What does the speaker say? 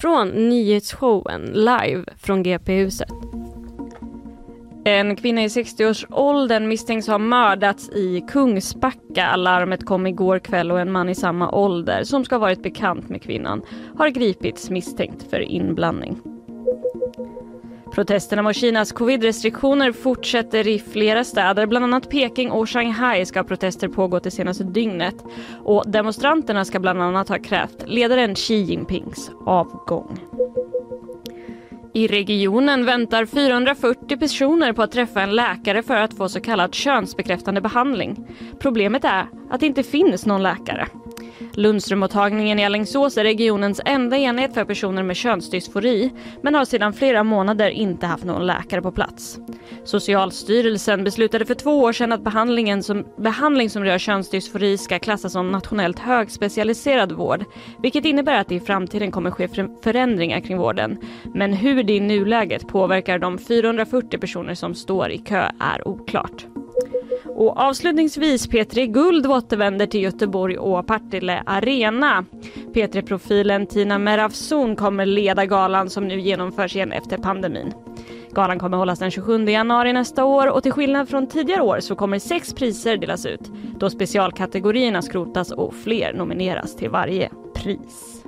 från nyhetsshowen live från GP-huset. En kvinna i 60-årsåldern misstänks ha mördats i Kungsbacka. Larmet kom igår kväll och en man i samma ålder som ska ha varit bekant med kvinnan har gripits misstänkt för inblandning. Protesterna mot Kinas covid-restriktioner fortsätter i flera städer. Bland annat Peking och Shanghai ska protester pågått det senaste dygnet. Och demonstranterna ska bland annat ha krävt ledaren Xi Jinpings avgång. I regionen väntar 440 personer på att träffa en läkare för att få så kallad könsbekräftande behandling. Problemet är att det inte finns någon läkare. Lundströmmottagningen i Alingsås är regionens enda enhet för personer med könsdysfori men har sedan flera månader inte haft någon läkare på plats. Socialstyrelsen beslutade för två år sedan att behandlingen som, behandling som rör könsdysfori ska klassas som nationellt högspecialiserad vård, vilket innebär att det i framtiden kommer ske förändringar kring vården. Men hur det i nuläget påverkar de 440 personer som står i kö är oklart. Och avslutningsvis P3 Guld återvänder till Göteborg och Partille Arena. P3-profilen Tina Meravzon kommer leda galan som nu genomförs igen efter pandemin. Galan kommer hållas den 27 januari nästa år och till skillnad från tidigare år så kommer sex priser delas ut då specialkategorierna skrotas och fler nomineras till varje pris.